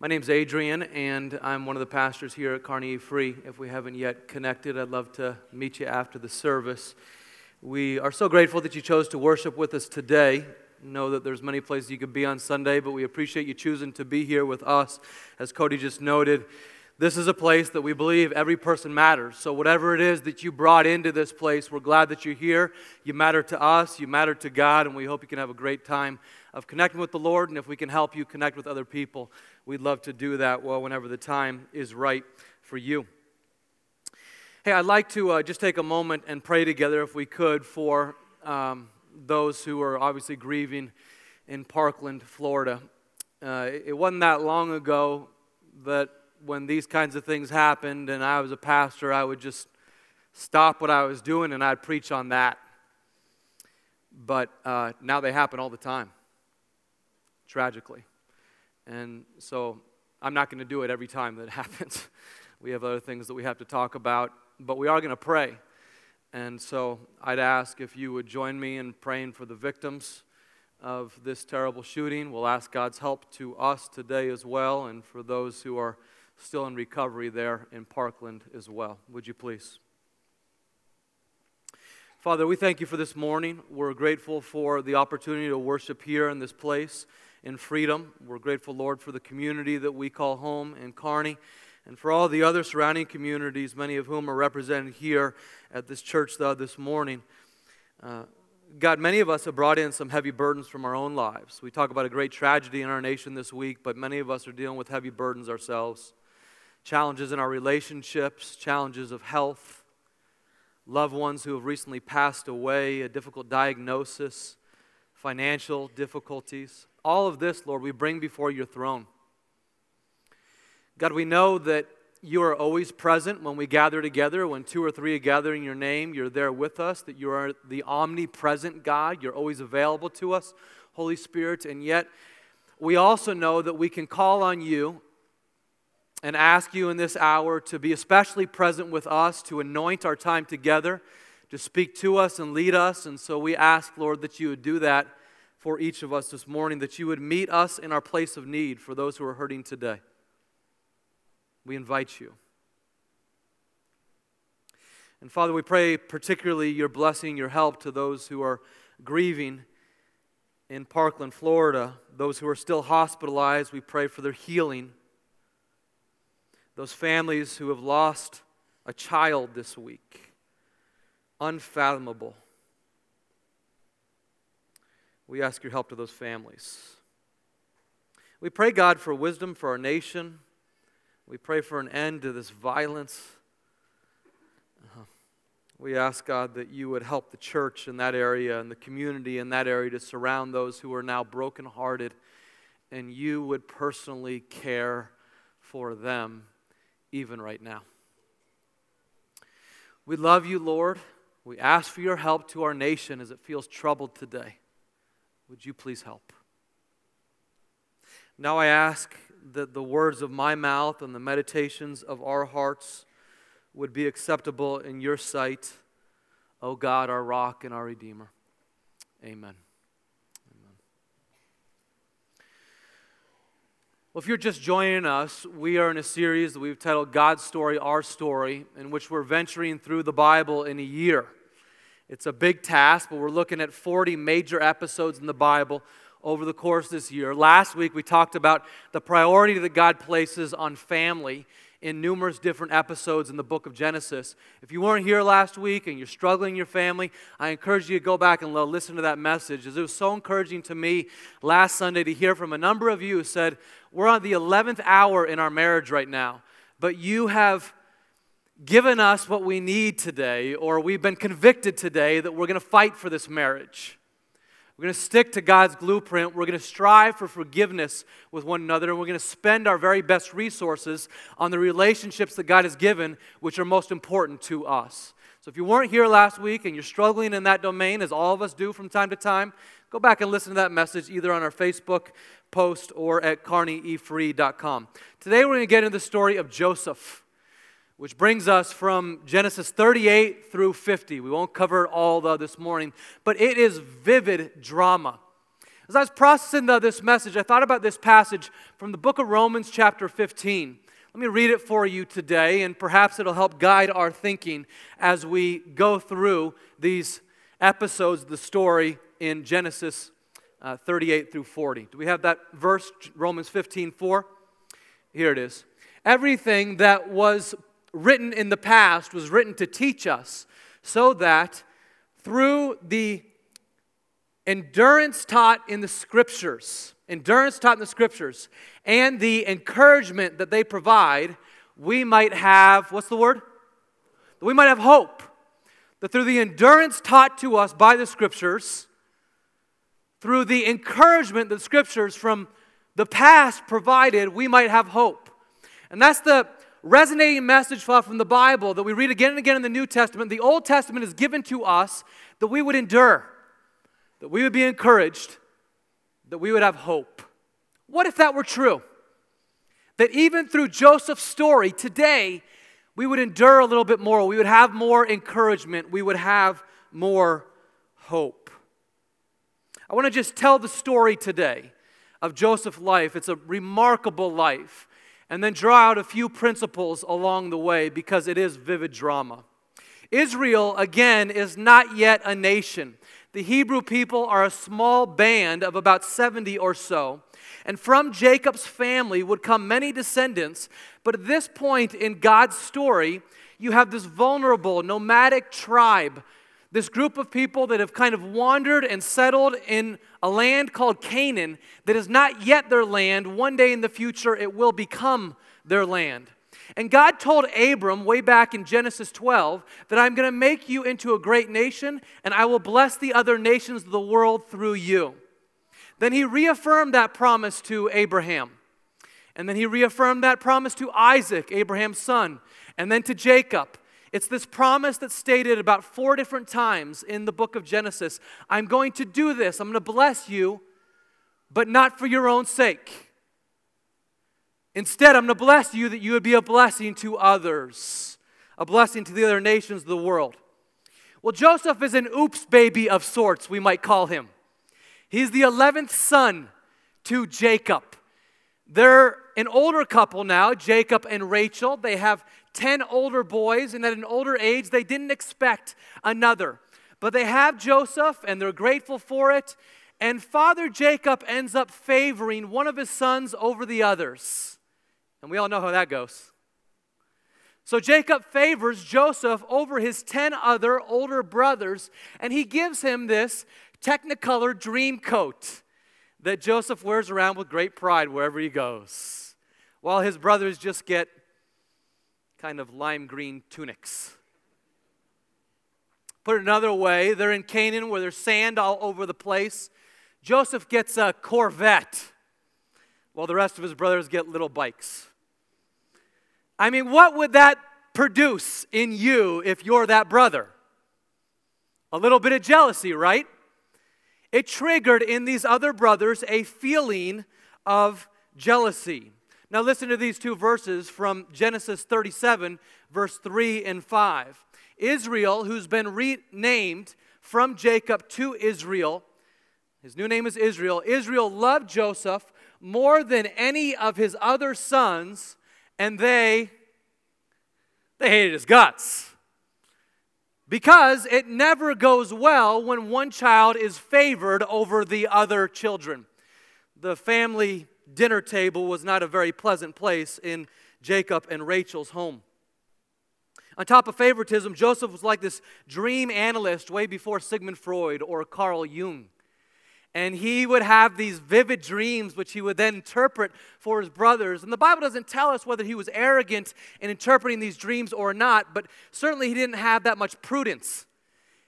My name's Adrian, and I'm one of the pastors here at Kearney Free. If we haven't yet connected, I'd love to meet you after the service. We are so grateful that you chose to worship with us today. Know that there's many places you could be on Sunday, but we appreciate you choosing to be here with us. As Cody just noted, this is a place that we believe every person matters. So, whatever it is that you brought into this place, we're glad that you're here. You matter to us, you matter to God, and we hope you can have a great time of connecting with the Lord. And if we can help you connect with other people, we'd love to do that well whenever the time is right for you. Hey, I'd like to uh, just take a moment and pray together, if we could, for um, those who are obviously grieving in Parkland, Florida. Uh, it wasn't that long ago that when these kinds of things happened and I was a pastor, I would just stop what I was doing and I'd preach on that. But uh, now they happen all the time tragically. And so I'm not going to do it every time that happens. we have other things that we have to talk about, but we are going to pray. And so I'd ask if you would join me in praying for the victims of this terrible shooting. We'll ask God's help to us today as well, and for those who are still in recovery there in Parkland as well. Would you please? Father, we thank you for this morning. We're grateful for the opportunity to worship here in this place in freedom. We're grateful, Lord, for the community that we call home in Kearney and for all the other surrounding communities, many of whom are represented here at this church this morning. Uh, God, many of us have brought in some heavy burdens from our own lives. We talk about a great tragedy in our nation this week, but many of us are dealing with heavy burdens ourselves. Challenges in our relationships, challenges of health, loved ones who have recently passed away, a difficult diagnosis, financial difficulties. All of this, Lord, we bring before your throne. God, we know that you are always present when we gather together. When two or three are gathering your name, you're there with us, that you are the omnipresent God. You're always available to us, Holy Spirit. And yet, we also know that we can call on you and ask you in this hour to be especially present with us, to anoint our time together, to speak to us and lead us. And so we ask, Lord, that you would do that for each of us this morning, that you would meet us in our place of need for those who are hurting today. We invite you. And Father, we pray particularly your blessing, your help to those who are grieving in Parkland, Florida, those who are still hospitalized. We pray for their healing. Those families who have lost a child this week. Unfathomable. We ask your help to those families. We pray, God, for wisdom for our nation. We pray for an end to this violence. Uh-huh. We ask, God, that you would help the church in that area and the community in that area to surround those who are now brokenhearted, and you would personally care for them even right now. We love you, Lord. We ask for your help to our nation as it feels troubled today. Would you please help? Now I ask that the words of my mouth and the meditations of our hearts would be acceptable in your sight, O God, our rock and our Redeemer. Amen. Amen. Well, if you're just joining us, we are in a series that we've titled God's Story, Our Story, in which we're venturing through the Bible in a year. It's a big task, but we're looking at 40 major episodes in the Bible over the course this year. Last week, we talked about the priority that God places on family in numerous different episodes in the book of Genesis. If you weren't here last week and you're struggling in your family, I encourage you to go back and uh, listen to that message. As it was so encouraging to me last Sunday to hear from a number of you who said, We're on the 11th hour in our marriage right now, but you have given us what we need today, or we've been convicted today that we're going to fight for this marriage. We're going to stick to God's blueprint. We're going to strive for forgiveness with one another, and we're going to spend our very best resources on the relationships that God has given, which are most important to us. So if you weren't here last week and you're struggling in that domain, as all of us do from time to time, go back and listen to that message either on our Facebook post or at kearneyefree.com. Today we're going to get into the story of Joseph which brings us from Genesis 38 through 50. We won't cover it all this morning, but it is vivid drama. As I was processing this message, I thought about this passage from the book of Romans, chapter 15. Let me read it for you today, and perhaps it'll help guide our thinking as we go through these episodes, of the story in Genesis uh, 38 through 40. Do we have that verse, Romans 15 4? Here it is. Everything that was written in the past was written to teach us, so that through the endurance taught in the scriptures, endurance taught in the scriptures, and the encouragement that they provide, we might have, what's the word? We might have hope. That through the endurance taught to us by the scriptures, through the encouragement that scriptures from the past provided, we might have hope. And that's the resonating message from the Bible that we read again and again in the New Testament. The Old Testament is given to us that we would endure, that we would be encouraged, that we would have hope. What if that were true? That even through Joseph's story today, we would endure a little bit more, we would have more encouragement, we would have more hope. I want to just tell the story today of Joseph's life. It's a remarkable life. And then draw out a few principles along the way because it is vivid drama. Israel, again, is not yet a nation. The Hebrew people are a small band of about 70 or so. And from Jacob's family would come many descendants. But at this point in God's story, you have this vulnerable, nomadic tribe this group of people that have kind of wandered and settled in a land called Canaan that is not yet their land. One day in the future, it will become their land. And God told Abram way back in Genesis 12 that I'm going to make you into a great nation and I will bless the other nations of the world through you. Then he reaffirmed that promise to Abraham. And then he reaffirmed that promise to Isaac, Abraham's son, and then to Jacob. It's this promise that's stated about four different times in the book of Genesis. I'm going to do this, I'm going to bless you, but not for your own sake. Instead, I'm going to bless you that you would be a blessing to others, a blessing to the other nations of the world. Well, Joseph is an oops baby of sorts, we might call him. He's the 11th son to Jacob. They're an older couple now, Jacob and Rachel. They have 10 older boys, and at an older age, they didn't expect another. But they have Joseph, and they're grateful for it. And Father Jacob ends up favoring one of his sons over the others. And we all know how that goes. So Jacob favors Joseph over his 10 other older brothers, and he gives him this Technicolor dream coat that Joseph wears around with great pride wherever he goes, while his brothers just get kind of lime green tunics. Put it another way, they're in Canaan where there's sand all over the place. Joseph gets a Corvette while the rest of his brothers get little bikes. I mean, what would that produce in you if you're that brother? A little bit of jealousy, right? It triggered in these other brothers a feeling of jealousy. Now, listen to these two verses from Genesis 37, verse 3 and 5. Israel, who's been renamed from Jacob to Israel, his new name is Israel. Israel loved Joseph more than any of his other sons, and they they hated his guts. Because it never goes well when one child is favored over the other children. The family dinner table was not a very pleasant place in Jacob and Rachel's home. On top of favoritism, Joseph was like this dream analyst way before Sigmund Freud or Carl Jung. And he would have these vivid dreams, which he would then interpret for his brothers. And the Bible doesn't tell us whether he was arrogant in interpreting these dreams or not, but certainly he didn't have that much prudence.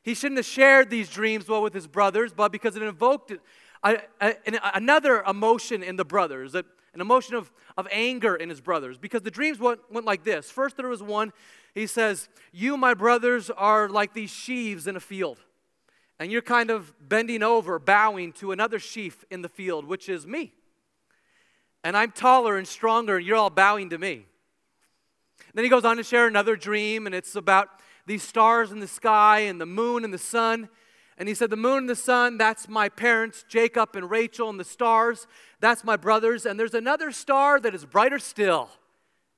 He shouldn't have shared these dreams well with his brothers, but because it invoked a, a, another emotion in the brothers, an emotion of, of anger in his brothers, because the dreams went, went like this. First, there was one, he says, You, my brothers, are like these sheaves in a field. And you're kind of bending over, bowing to another sheaf in the field, which is me. And I'm taller and stronger, and you're all bowing to me. Then he goes on to share another dream, and it's about these stars in the sky and the moon and the sun. And he said, The moon and the sun, that's my parents, Jacob and Rachel, and the stars, that's my brothers. And there's another star that is brighter still.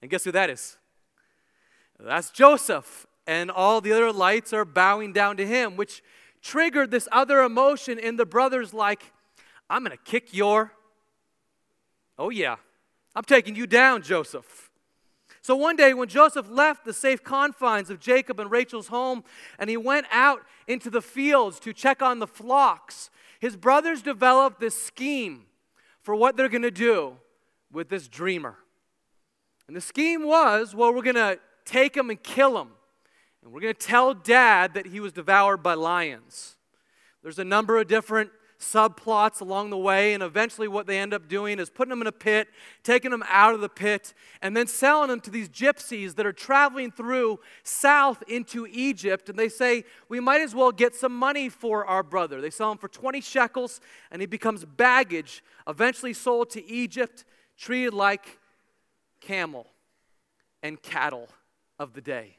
And guess who that is? That's Joseph. And all the other lights are bowing down to him, which triggered this other emotion in the brothers like, I'm going to kick your. Oh, yeah. I'm taking you down, Joseph. So one day, when Joseph left the safe confines of Jacob and Rachel's home and he went out into the fields to check on the flocks, his brothers developed this scheme for what they're going to do with this dreamer. And the scheme was well, we're going to take him and kill him. And we're going to tell dad that he was devoured by lions. There's a number of different subplots along the way, and eventually, what they end up doing is putting them in a pit, taking them out of the pit, and then selling them to these gypsies that are traveling through south into Egypt. And they say, We might as well get some money for our brother. They sell him for 20 shekels, and he becomes baggage, eventually sold to Egypt, treated like camel and cattle of the day.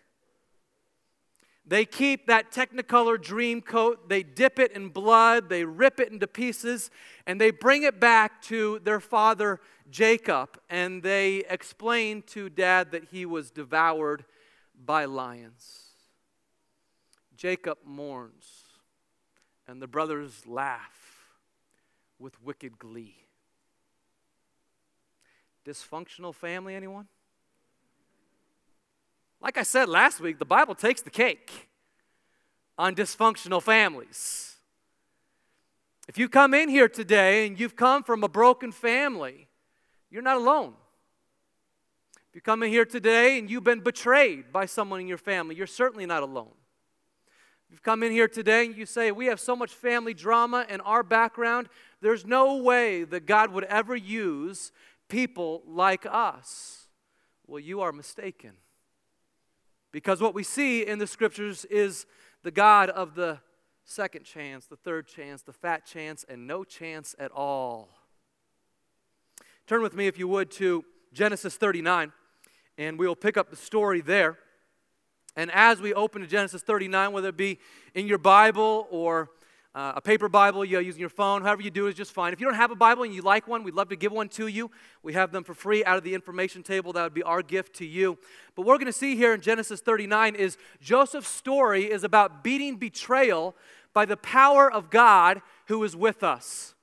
They keep that Technicolor dream coat, they dip it in blood, they rip it into pieces, and they bring it back to their father Jacob. And they explain to dad that he was devoured by lions. Jacob mourns, and the brothers laugh with wicked glee. Dysfunctional family, anyone? Like I said last week, the Bible takes the cake on dysfunctional families. If you come in here today and you've come from a broken family, you're not alone. If you come in here today and you've been betrayed by someone in your family, you're certainly not alone. If you've come in here today and you say, We have so much family drama in our background, there's no way that God would ever use people like us. Well, you are mistaken. Because what we see in the scriptures is the God of the second chance, the third chance, the fat chance, and no chance at all. Turn with me, if you would, to Genesis 39, and we'll pick up the story there. And as we open to Genesis 39, whether it be in your Bible or uh, a paper Bible, you using your phone, however you do is just fine. If you don't have a Bible and you like one, we'd love to give one to you. We have them for free out of the information table. That would be our gift to you. But what we're going to see here in Genesis 39 is Joseph's story is about beating betrayal by the power of God who is with us.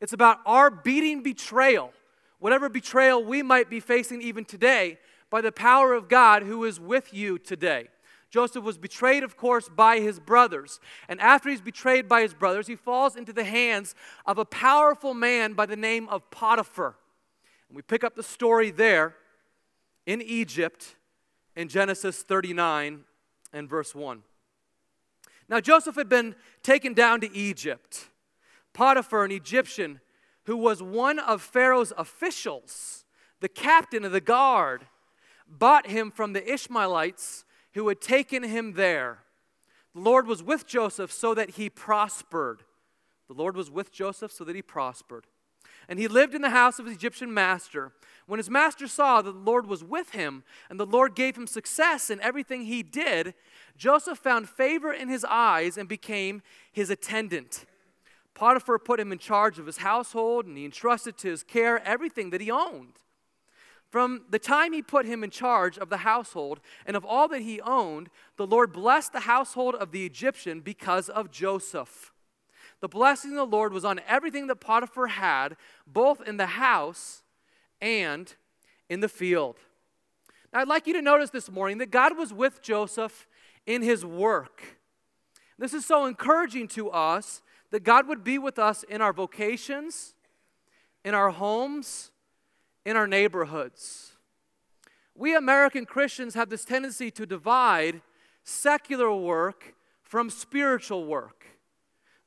It's about our beating betrayal, whatever betrayal we might be facing even today, by the power of God who is with you today. Joseph was betrayed, of course, by his brothers. And after he's betrayed by his brothers, he falls into the hands of a powerful man by the name of Potiphar. And we pick up the story there in Egypt in Genesis 39 and verse 1. Now, Joseph had been taken down to Egypt. Potiphar, an Egyptian who was one of Pharaoh's officials, the captain of the guard, bought him from the Ishmaelites who had taken him there. The Lord was with Joseph so that he prospered. The Lord was with Joseph so that he prospered. And he lived in the house of his Egyptian master. When his master saw that the Lord was with him and the Lord gave him success in everything he did, Joseph found favor in his eyes and became his attendant. Potiphar put him in charge of his household and he entrusted to his care everything that he owned. From the time he put him in charge of the household and of all that he owned, the Lord blessed the household of the Egyptian because of Joseph. The blessing of the Lord was on everything that Potiphar had, both in the house and in the field. Now, I'd like you to notice this morning that God was with Joseph in his work. This is so encouraging to us that God would be with us in our vocations, in our homes, in our neighborhoods. We American Christians have this tendency to divide secular work from spiritual work.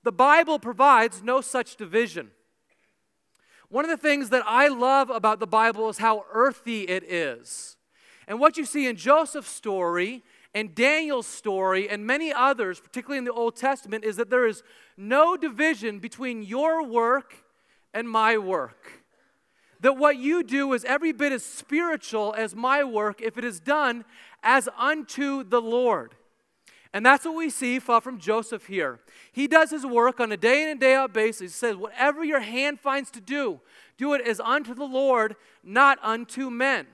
The Bible provides no such division. One of the things that I love about the Bible is how earthy it is. And what you see in Joseph's story and Daniel's story and many others, particularly in the Old Testament, is that there is no division between your work and my work that what you do is every bit as spiritual as my work if it is done as unto the Lord. And that's what we see from Joseph here. He does his work on a day in and day out basis. He says, Whatever your hand finds to do, do it as unto the Lord, not unto men.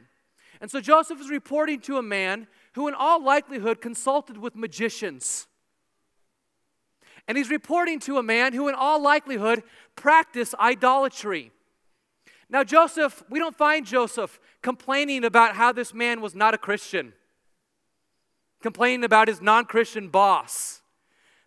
And so Joseph is reporting to a man who, in all likelihood, consulted with magicians. And he's reporting to a man who, in all likelihood, practiced idolatry. Now, Joseph, we don't find Joseph complaining about how this man was not a Christian complaining about his non Christian boss.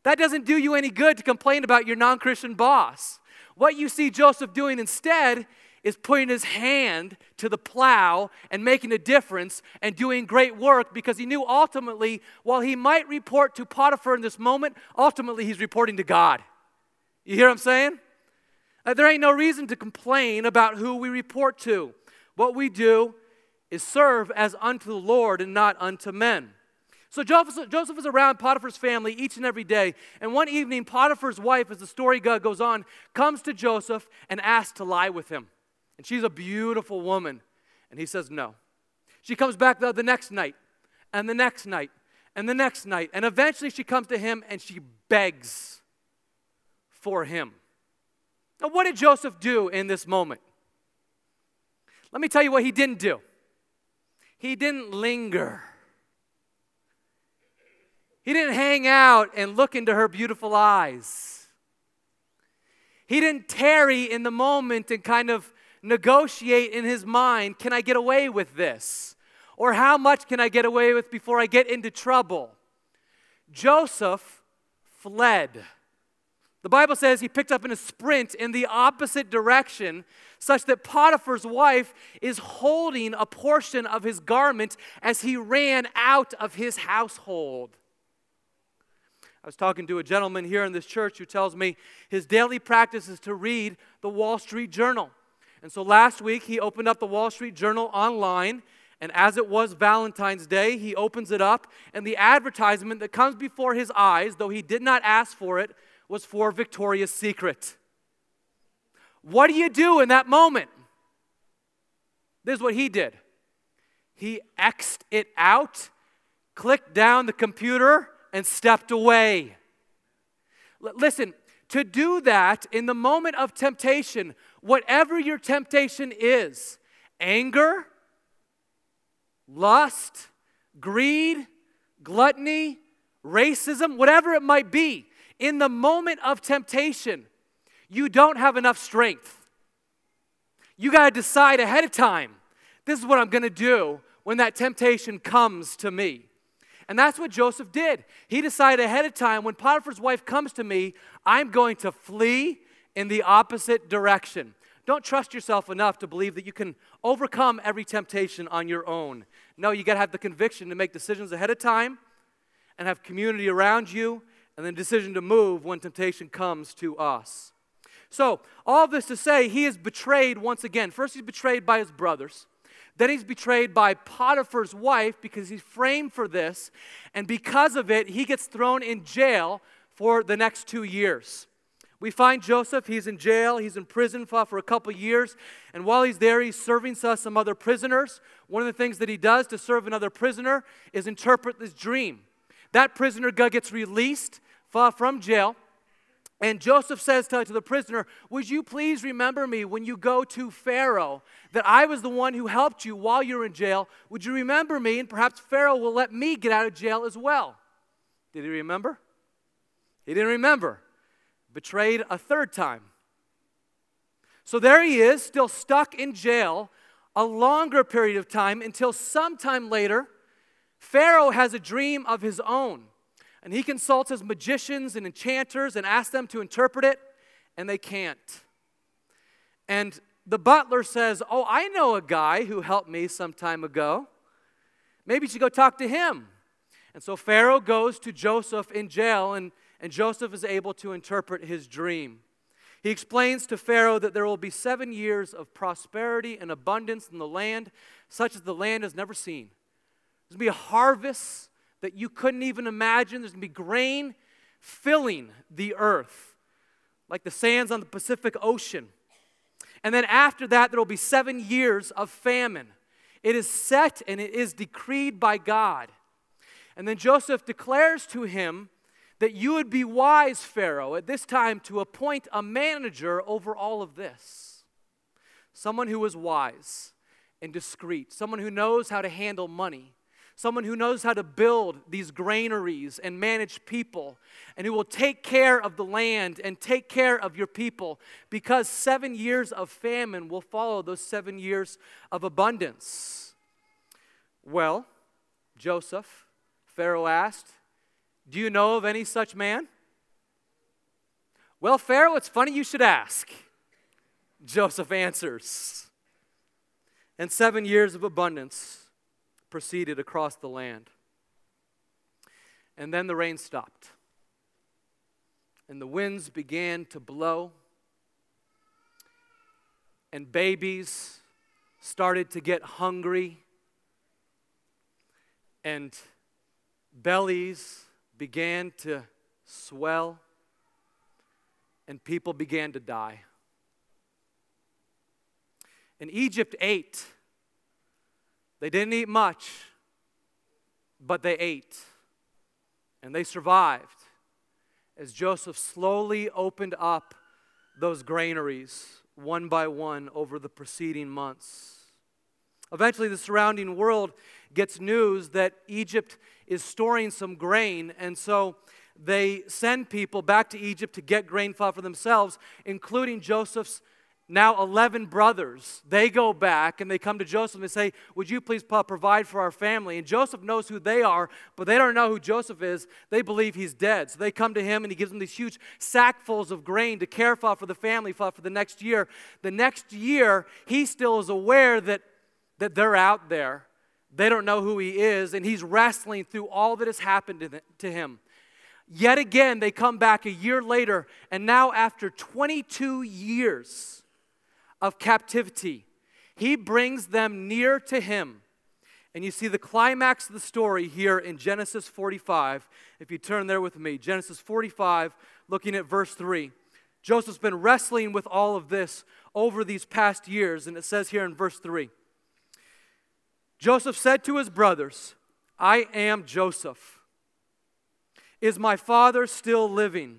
That doesn't do you any good to complain about your non Christian boss. What you see Joseph doing instead is putting his hand to the plow and making a difference and doing great work because he knew ultimately, while he might report to Potiphar in this moment, ultimately he's reporting to God. You hear what I'm saying? Uh, there ain't no reason to complain about who we report to. What we do is serve as unto the Lord and not unto men. So Joseph, Joseph is around Potiphar's family each and every day. And one evening, Potiphar's wife, as the story goes on, comes to Joseph and asks to lie with him. And she's a beautiful woman. And he says no. She comes back the, the next night, and the next night, and the next night. And eventually she comes to him and she begs for him. Now, what did Joseph do in this moment? Let me tell you what he didn't do. He didn't linger. He didn't hang out and look into her beautiful eyes. He didn't tarry in the moment and kind of negotiate in his mind can I get away with this? Or how much can I get away with before I get into trouble? Joseph fled. The Bible says he picked up in a sprint in the opposite direction, such that Potiphar's wife is holding a portion of his garment as he ran out of his household. I was talking to a gentleman here in this church who tells me his daily practice is to read the Wall Street Journal. And so last week he opened up the Wall Street Journal online, and as it was Valentine's Day, he opens it up, and the advertisement that comes before his eyes, though he did not ask for it, was for Victoria's Secret. What do you do in that moment? This is what he did. He X'd it out, clicked down the computer, and stepped away. L- listen, to do that in the moment of temptation, whatever your temptation is anger, lust, greed, gluttony, racism, whatever it might be, in the moment of temptation, you don't have enough strength. You got to decide ahead of time this is what I'm going to do when that temptation comes to me. And that's what Joseph did. He decided ahead of time when Potiphar's wife comes to me, I'm going to flee in the opposite direction. Don't trust yourself enough to believe that you can overcome every temptation on your own. No, you got to have the conviction to make decisions ahead of time and have community around you and then decision to move when temptation comes to us. So, all this to say, he is betrayed once again. First, he's betrayed by his brothers. Then he's betrayed by Potiphar's wife because he's framed for this. And because of it, he gets thrown in jail for the next two years. We find Joseph, he's in jail, he's in prison for, for a couple years, and while he's there, he's serving some other prisoners. One of the things that he does to serve another prisoner is interpret this dream. That prisoner gets released from jail, and Joseph says to, to, the prisoner, Would you please remember me when you go to Pharaoh, that I was the one who helped you while you were in jail? Would you remember me? And perhaps Pharaoh will let me get out of jail as well. Did he remember? He didn't remember. Betrayed a third time. So there he is, still stuck in jail a longer period of time until sometime later, Pharaoh has a dream of his own. And he consults his magicians and enchanters and asks them to interpret it, and they can't. And the butler says, Oh, I know a guy who helped me some time ago. Maybe you should go talk to him. And so Pharaoh goes to Joseph in jail, and, and Joseph is able to interpret his dream. He explains to Pharaoh that there will be seven years of prosperity and abundance in the land, such as the land has never seen. There's going to be a harvest that you couldn't even imagine. There's going to be grain filling the earth, like the sands on the Pacific Ocean. And then after that, there will be seven years of famine. It is set and it is decreed by God. And then Joseph declares to him that you would be wise, Pharaoh, at this time to appoint a manager over all of this. Someone who is wise and discreet, someone who knows how to handle money, someone who knows how to build these granaries and manage people, and who will take care of the land and take care of your people, because seven years of famine will follow those seven years of abundance. Well, Joseph, Pharaoh asked, Do you know of any such man? Well, Pharaoh, it's funny you should ask. Joseph answers. And seven years of abundance proceeded across the land. And then the rain stopped, and the winds began to blow, and babies started to get hungry, and bellies began to swell, and people began to die. And Egypt ate they didn't eat much, but they ate. And they survived as Joseph slowly opened up those granaries one by one over the preceding months. Eventually, the surrounding world gets news that Egypt is storing some grain, and so they send people back to Egypt to get grain for themselves, including Joseph's now 11 brothers, they go back and they come to Joseph and they say, Would you please provide for our family? And Joseph knows who they are, but they don't know who Joseph is. They believe he's dead. So they come to him and he gives them these huge sackfuls of grain to care for for the family for, the next year. The next year, he still is aware that, that they're out there. They don't know who he is, and he's wrestling through all that has happened to him. Yet again, they come back a year later, and now after 22 years, of captivity. He brings them near to him. And you see the climax of the story here in Genesis 45. If you turn there with me, Genesis 45, looking at verse 3. Joseph's been wrestling with all of this over these past years, and it says here in verse 3 Joseph said to his brothers, I am Joseph. Is my father still living?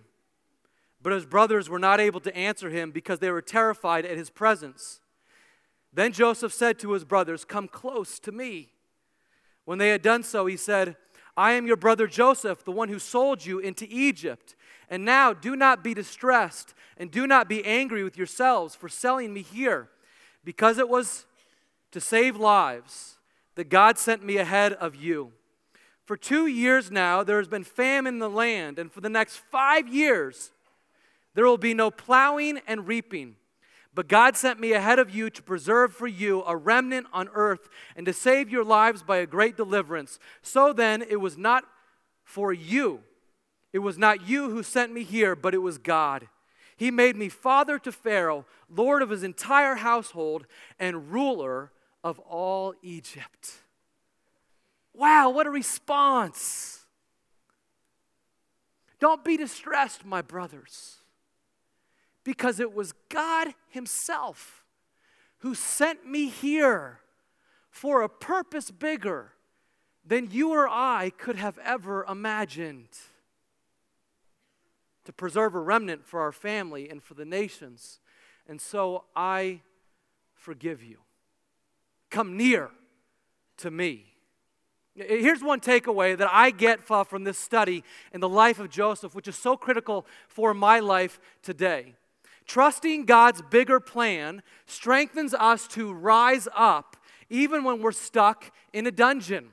But his brothers were not able to answer him because they were terrified at his presence. Then Joseph said to his brothers, Come close to me. When they had done so, he said, I am your brother Joseph, the one who sold you into Egypt. And now do not be distressed and do not be angry with yourselves for selling me here, because it was to save lives that God sent me ahead of you. For two years now, there has been famine in the land, and for the next five years, there will be no plowing and reaping. But God sent me ahead of you to preserve for you a remnant on earth and to save your lives by a great deliverance. So then, it was not for you. It was not you who sent me here, but it was God. He made me father to Pharaoh, lord of his entire household, and ruler of all Egypt. Wow, what a response! Don't be distressed, my brothers because it was God Himself who sent me here for a purpose bigger than you or I could have ever imagined to preserve a remnant for our family and for the nations. And so I forgive you. Come near to me. Here's one takeaway that I get from this study in the life of Joseph, which is so critical for my life today. Trusting God's bigger plan strengthens us to rise up even when we're stuck in a dungeon.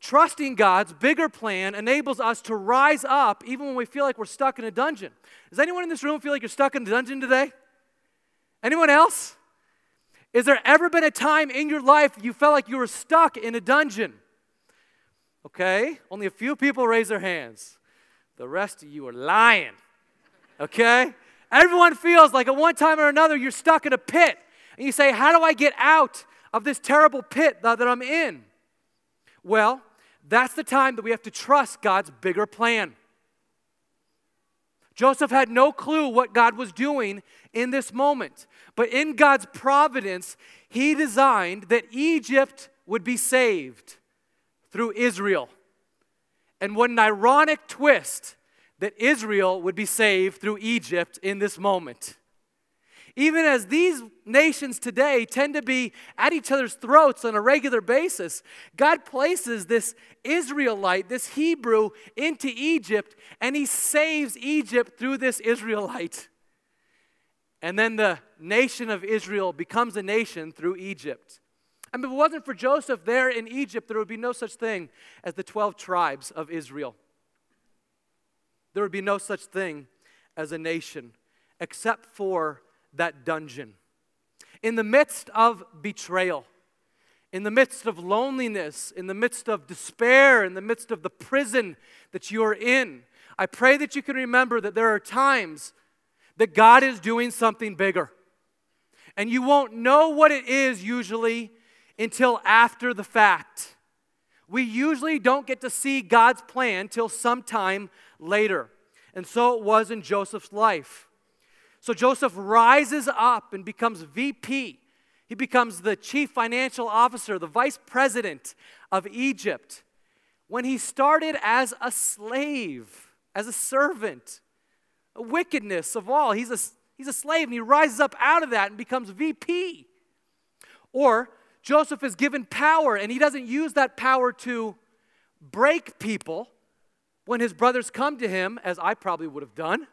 Trusting God's bigger plan enables us to rise up even when we feel like we're stuck in a dungeon. Does anyone in this room feel like you're stuck in a dungeon today? Anyone else? Is there ever been a time in your life you felt like you were stuck in a dungeon? Okay, only a few people raise their hands. The rest of you are lying. Okay? Everyone feels like at one time or another you're stuck in a pit. And you say, How do I get out of this terrible pit that I'm in? Well, that's the time that we have to trust God's bigger plan. Joseph had no clue what God was doing in this moment. But in God's providence, he designed that Egypt would be saved through Israel. And what an ironic twist that Israel would be saved through Egypt in this moment. Even as these nations today tend to be at each other's throats on a regular basis, God places this Israelite, this Hebrew, into Egypt, and he saves Egypt through this Israelite. And then the nation of Israel becomes a nation through Egypt. I mean, if it wasn't for Joseph there in Egypt, there would be no such thing as the 12 tribes of Israel. There would be no such thing as a nation except for that dungeon. In the midst of betrayal, in the midst of loneliness, in the midst of despair, in the midst of the prison that you are in, I pray that you can remember that there are times that God is doing something bigger. And you won't know what it is usually until after the fact. We usually don't get to see God's plan till sometime later. And so it was in Joseph's life. So Joseph rises up and becomes VP. He becomes the chief financial officer, the vice president of Egypt. When he started as a slave, as a servant, a wickedness of all. He's a, he's a slave and he rises up out of that and becomes VP. Or Joseph is given power and he doesn't use that power to break people when his brothers come to him, as I probably would have done.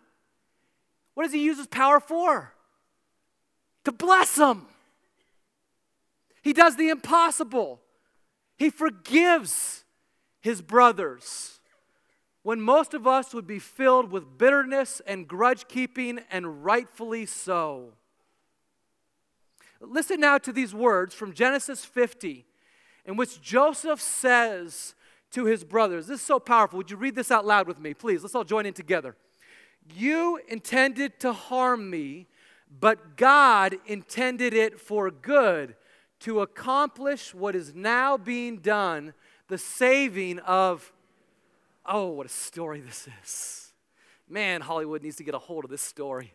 What does he use his power for? To bless them. He does the impossible. He forgives his brothers when most of us would be filled with bitterness and grudge keeping, and rightfully so. Listen now to these words from Genesis 50, in which Joseph says to his brothers, This is so powerful. Would you read this out loud with me, please? Let's all join in together. You intended to harm me, but God intended it for good to accomplish what is now being done, the saving of. Oh, what a story this is. Man, Hollywood needs to get a hold of this story.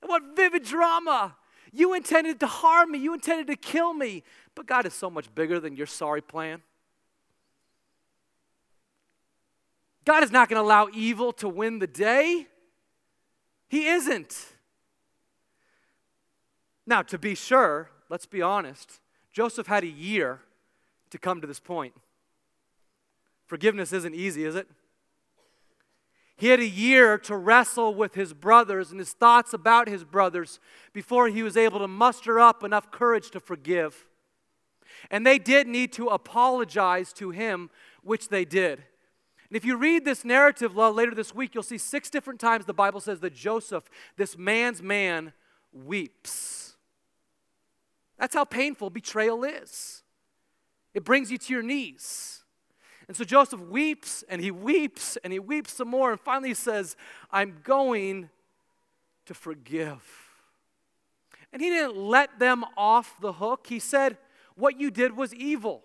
What vivid drama! You intended to harm me, you intended to kill me, but God is so much bigger than your sorry plan. God is not going to allow evil to win the day. He isn't. Now, to be sure, let's be honest, Joseph had a year to come to this point. Forgiveness isn't easy, is it? He had a year to wrestle with his brothers and his thoughts about his brothers before he was able to muster up enough courage to forgive. And they did need to apologize to him, which they did. And if you read this narrative later this week, you'll see six different times the Bible says that Joseph, this man's man, weeps. That's how painful betrayal is. It brings you to your knees. And so Joseph weeps and he weeps and he weeps some more. And finally says, I'm going to forgive. And he didn't let them off the hook. He said, What you did was evil.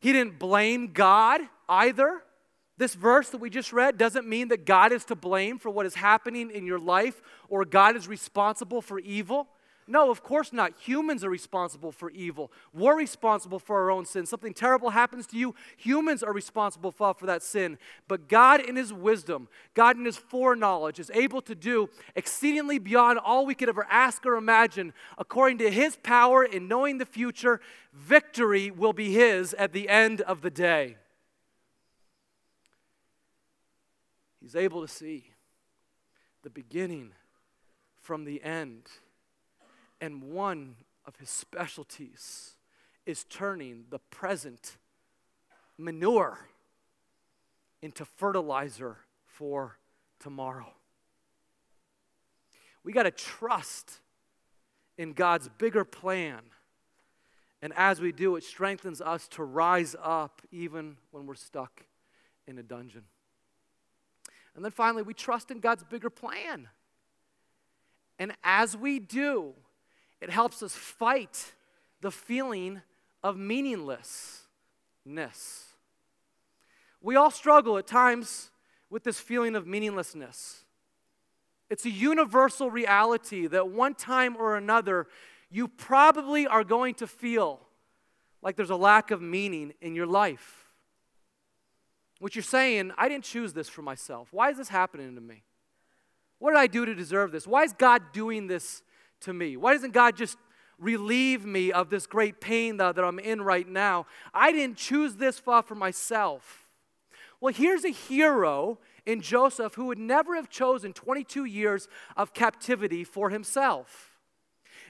He didn't blame God either. This verse that we just read doesn't mean that God is to blame for what is happening in your life or God is responsible for evil. No, of course not. Humans are responsible for evil. We're responsible for our own sin. Something terrible happens to you, humans are responsible for, for that sin. But God, in His wisdom, God, in His foreknowledge, is able to do exceedingly beyond all we could ever ask or imagine. According to His power in knowing the future, victory will be His at the end of the day. He's able to see the beginning from the end. And one of his specialties is turning the present manure into fertilizer for tomorrow. We got to trust in God's bigger plan. And as we do, it strengthens us to rise up even when we're stuck in a dungeon. And then finally, we trust in God's bigger plan. And as we do, it helps us fight the feeling of meaninglessness. We all struggle at times with this feeling of meaninglessness. It's a universal reality that one time or another, you probably are going to feel like there's a lack of meaning in your life. What you're saying, I didn't choose this for myself. Why is this happening to me? What did I do to deserve this? Why is God doing this to me? Why doesn't God just relieve me of this great pain that, that I'm in right now? I didn't choose this for myself. Well, here's a hero in Joseph who would never have chosen 22 years of captivity for himself.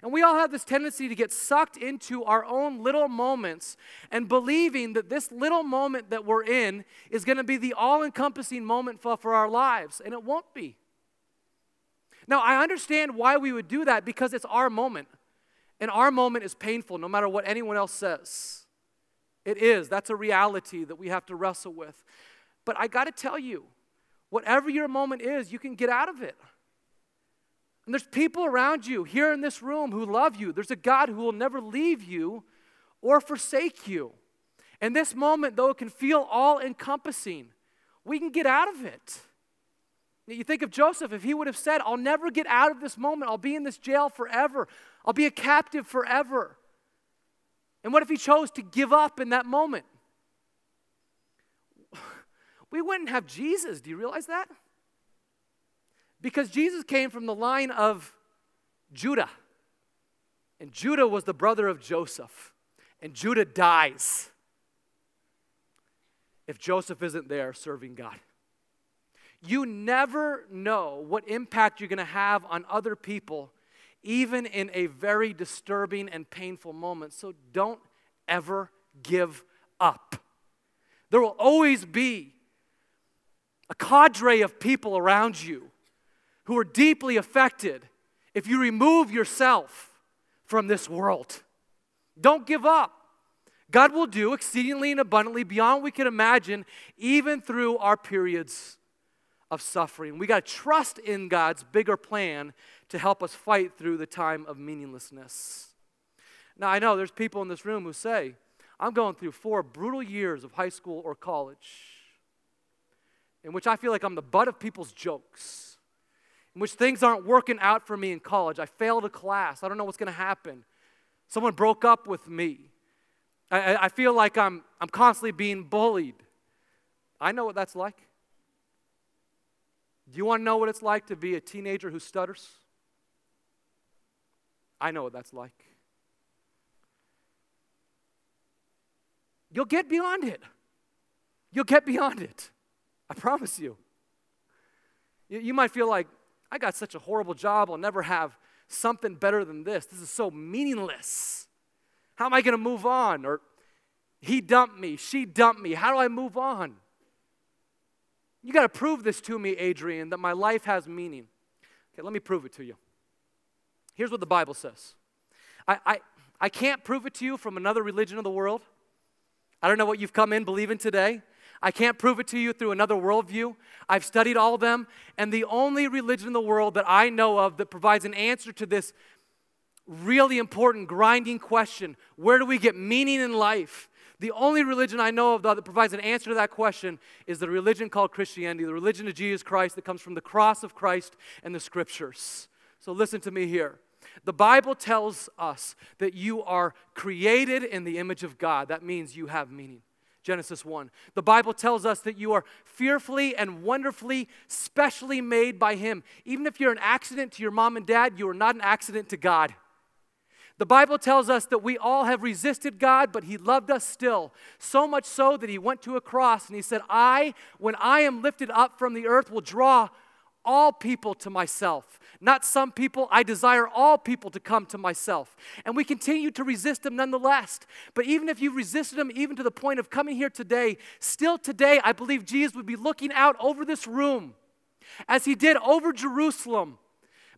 And we all have this tendency to get sucked into our own little moments and believing that this little moment that we're in is going to be the all encompassing moment for, for our lives, and it won't be. Now, I understand why we would do that because it's our moment. And our moment is painful no matter what anyone else says. It is. That's a reality that we have to wrestle with. But I got to tell you, whatever your moment is, you can get out of it. And there's people around you here in this room who love you. There's a God who will never leave you or forsake you. And this moment, though it can feel all encompassing, we can get out of it. You think of Joseph, if he would have said, I'll never get out of this moment, I'll be in this jail forever, I'll be a captive forever. And what if he chose to give up in that moment? We wouldn't have Jesus. Do you realize that? Because Jesus came from the line of Judah. And Judah was the brother of Joseph. And Judah dies if Joseph isn't there serving God. You never know what impact you're going to have on other people, even in a very disturbing and painful moment. So don't ever give up. There will always be a cadre of people around you who are deeply affected if you remove yourself from this world. Don't give up. God will do exceedingly and abundantly beyond we can imagine, even through our periods of suffering. We got to trust in God's bigger plan to help us fight through the time of meaninglessness. Now, I know there's people in this room who say, I'm going through four brutal years of high school or college in which I feel like I'm the butt of people's jokes, in which things aren't working out for me in college. I failed a class. I don't know what's going to happen. Someone broke up with me. I, I feel like I'm, I'm constantly being bullied. I know what that's like. Do you want to know what it's like to be a teenager who stutters? I know what that's like. You'll get beyond it. You'll get beyond it. I promise you. You might feel like, I got such a horrible job, I'll never have something better than this. This is so meaningless. How am I going to move on? Or he dumped me, she dumped me. How do I move on? You got to prove this to me, Adrian, that my life has meaning. Okay, let me prove it to you. Here's what the Bible says I, I, I can't prove it to you from another religion of the world. I don't know what you've come in believing today. I can't prove it to you through another worldview. I've studied all of them, and the only religion in the world that I know of that provides an answer to this really important, grinding question where do we get meaning in life? The only religion I know of that provides an answer to that question is the religion called Christianity, the religion of Jesus Christ that comes from the cross of Christ and the scriptures. So listen to me here. The Bible tells us that you are created in the image of God. That means you have meaning. Genesis 1. The Bible tells us that you are fearfully and wonderfully, specially made by Him. Even if you're an accident to your mom and dad, you are not an accident to God. The Bible tells us that we all have resisted God, but He loved us still. So much so that He went to a cross and He said, I, when I am lifted up from the earth, will draw all people to myself. Not some people, I desire all people to come to myself. And we continue to resist Him nonetheless. But even if you resisted Him, even to the point of coming here today, still today, I believe Jesus would be looking out over this room as He did over Jerusalem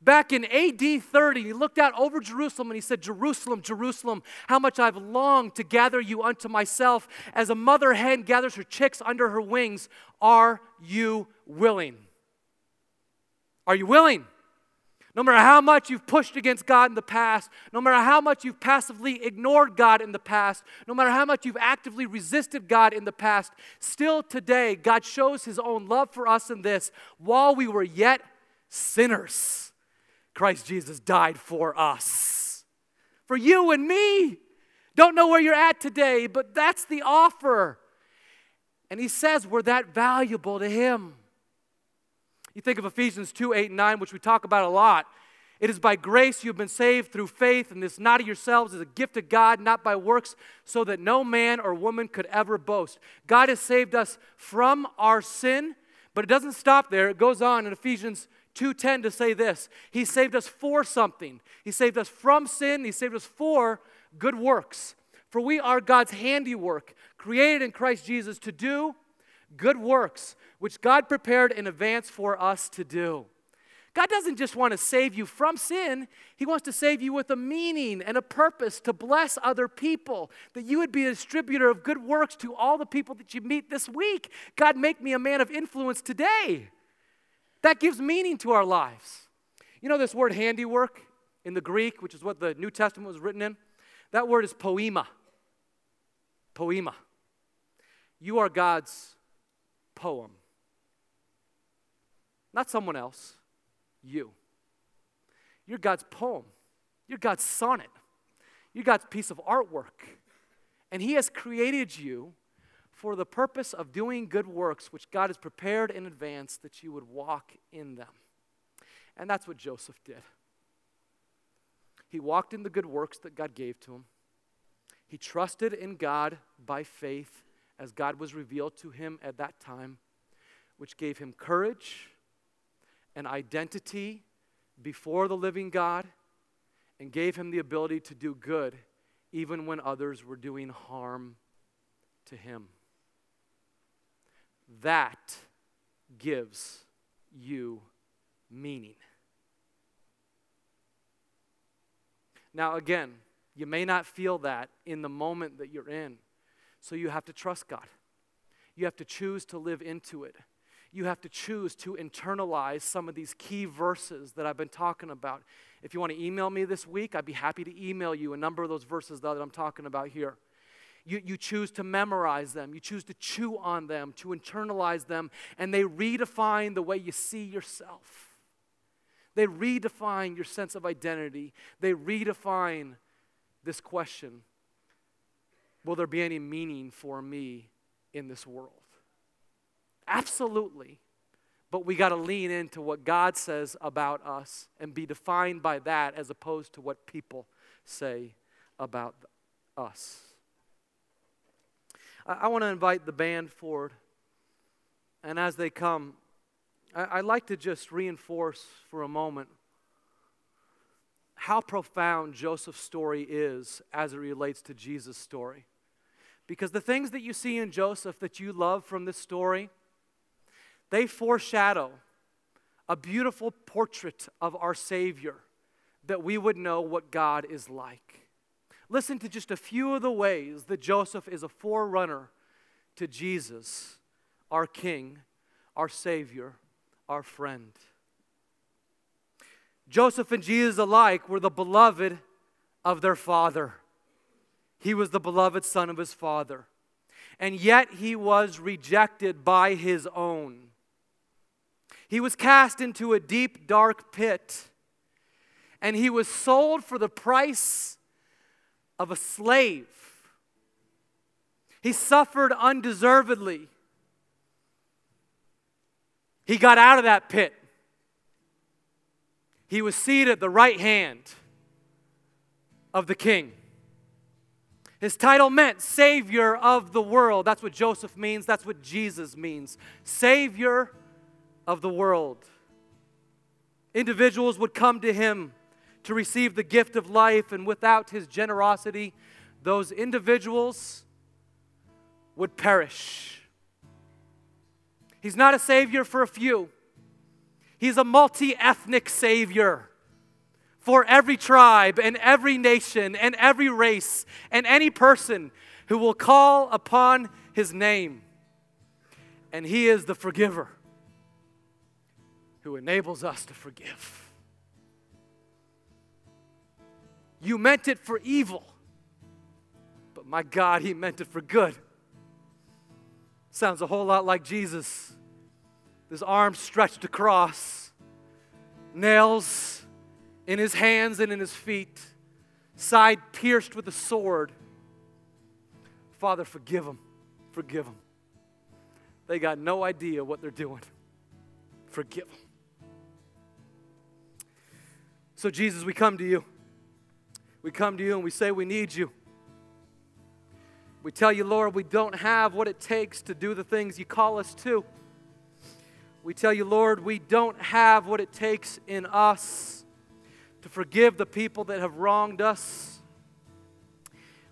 Back in AD 30, he looked out over Jerusalem and he said, Jerusalem, Jerusalem, how much I've longed to gather you unto myself as a mother hen gathers her chicks under her wings. Are you willing? Are you willing? No matter how much you've pushed against God in the past, no matter how much you've passively ignored God in the past, no matter how much you've actively resisted God in the past, still today, God shows His own love for us in this while we were yet sinners. Christ Jesus died for us. For you and me. Don't know where you're at today, but that's the offer. And he says we're that valuable to him. You think of Ephesians 2 8 and 9, which we talk about a lot. It is by grace you have been saved through faith, and this not of yourselves is a gift of God, not by works, so that no man or woman could ever boast. God has saved us from our sin, but it doesn't stop there. It goes on in Ephesians 2:10 to say this. He saved us for something. He saved us from sin, he saved us for good works. For we are God's handiwork, created in Christ Jesus to do good works, which God prepared in advance for us to do. God doesn't just want to save you from sin, He wants to save you with a meaning and a purpose to bless other people, that you would be a distributor of good works to all the people that you meet this week. God, make me a man of influence today. That gives meaning to our lives. You know this word handiwork in the Greek, which is what the New Testament was written in? That word is poema. Poema. You are God's poem, not someone else you. You're God's poem, you're God's sonnet, you're God's piece of artwork. And He has created you for the purpose of doing good works, which God has prepared in advance that you would walk in them. And that's what Joseph did. He walked in the good works that God gave to him. He trusted in God by faith as God was revealed to him at that time, which gave him courage an identity before the living God and gave him the ability to do good even when others were doing harm to him. That gives you meaning. Now, again, you may not feel that in the moment that you're in, so you have to trust God. You have to choose to live into it you have to choose to internalize some of these key verses that I've been talking about. If you want to email me this week, I'd be happy to email you a number of those verses that I'm talking about here. You, you choose to memorize them, you choose to chew on them, to internalize them, and they redefine the way you see yourself. They redefine your sense of identity. They redefine this question Will there be any meaning for me in this world? Absolutely. But we got to lean into what God says about us and be defined by that as opposed to what people say about us. I, want to invite the band forward. And as they come, I, I'd like to just reinforce for a moment how profound Joseph's story is as it relates to Jesus' story. Because the things that you see in Joseph that you love from this story, they foreshadow a beautiful portrait of our Savior that we would know what God is like. Listen to just a few of the ways that Joseph is a forerunner to Jesus, our King, our Savior, our friend. Joseph and Jesus alike were the beloved of their father. He was the beloved son of his father. And yet he was rejected by his own. He was cast into a deep, dark pit, and he was sold for the price of a slave. He suffered undeservedly. He got out of that pit. He was seated at the right hand of the king. His title meant Savior of the world. That's what Joseph means. That's what Jesus means. Savior of the world. Individuals would come to him to receive the gift of life, and without his generosity, those individuals would perish. He's not a savior for a few, he's a multi ethnic savior for every tribe and every nation and every race and any person who will call upon his name. And he is the forgiver who enables us to forgive. You meant it for evil, but my God, He meant it for good. Sounds a whole lot like Jesus. His arms stretched across, nails in his hands and in his feet, side pierced with a sword. Father, forgive him. Forgive him. They got no idea what they're doing. Forgive them. So, Jesus, we come to you. We come to you and we say we need you. We tell you, Lord, we don't have what it takes to do the things you call us to. We tell you, Lord, we don't have what it takes in us to forgive the people that have wronged us.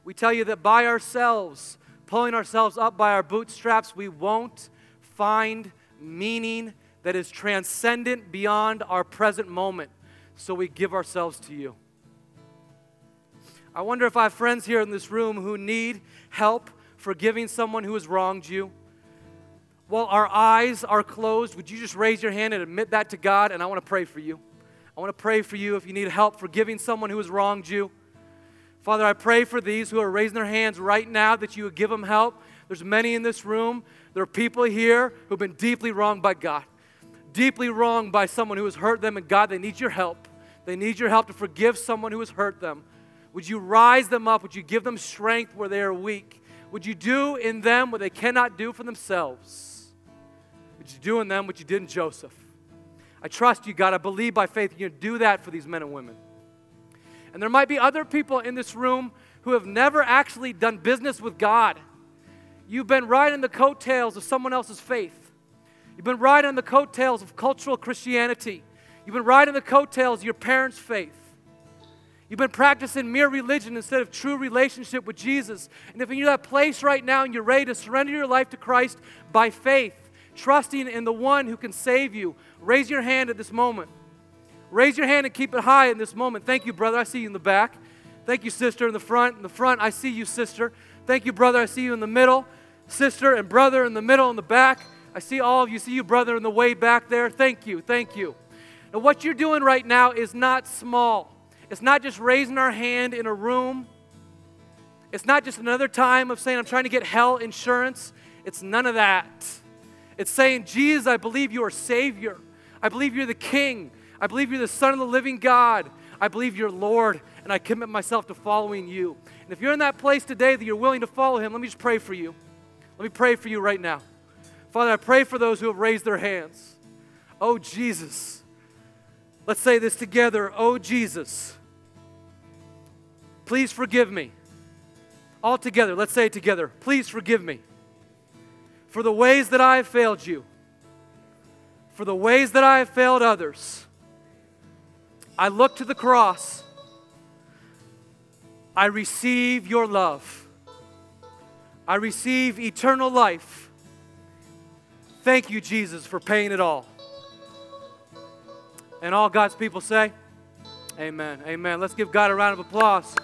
We tell you that by ourselves, pulling ourselves up by our bootstraps, we won't find meaning that is transcendent beyond our present moment. So we give ourselves to you. I wonder if I have friends here in this room who need help forgiving someone who has wronged you. While our eyes are closed, would you just raise your hand and admit that to God? And I want to pray for you. I want to pray for you if you need help forgiving someone who has wronged you. Father, I pray for these who are raising their hands right now that you would give them help. There's many in this room. There are people here who've been deeply wronged by God, deeply wronged by someone who has hurt them, and God, they need your help. They need your help to forgive someone who has hurt them. Would you rise them up? Would you give them strength where they are weak? Would you do in them what they cannot do for themselves? You do in them what you did in Joseph? I trust you, God. I believe by faith you do that for these men and women. And there might be other people in this room who have never actually done business with God. You've been riding the coattails of someone else's faith. You've been riding the coattails of cultural Christianity. You've been riding the coattails of your parents' faith. You've been practicing mere religion instead of true relationship with Jesus. And if you're in that place right now and you're ready to surrender your life to Christ by faith, trusting in the one who can save you, raise your hand at this moment. Raise your hand and keep it high in this moment. Thank you, brother. I see you in the back. Thank you, sister, in the front. In the front, I see you, sister. Thank you, brother. I see you in the middle. Sister and brother in the middle, in the back. I see all of you. See you, brother, in the way back there. Thank you. Thank you. Now, what you're doing right now is not small. It's not just raising our hand in a room. It's not just another time of saying, I'm trying to get hell insurance. It's none of that. It's saying, Jesus, I believe you are Savior. I believe you're the King. I believe you're the Son of the living God. I believe you're Lord, and I commit myself to following you. And if you're in that place today that you're willing to follow Him, let me just pray for you. Let me pray for you right now. Father, I pray for those who have raised their hands. Oh, Jesus. Let's say this together. Oh, Jesus. Please forgive me. All together, let's say it together. Please forgive me for the ways that I have failed you, for the ways that I have failed others. I look to the cross. I receive your love. I receive eternal life. Thank you, Jesus, for paying it all. And all God's people say, Amen. Amen. Let's give God a round of applause.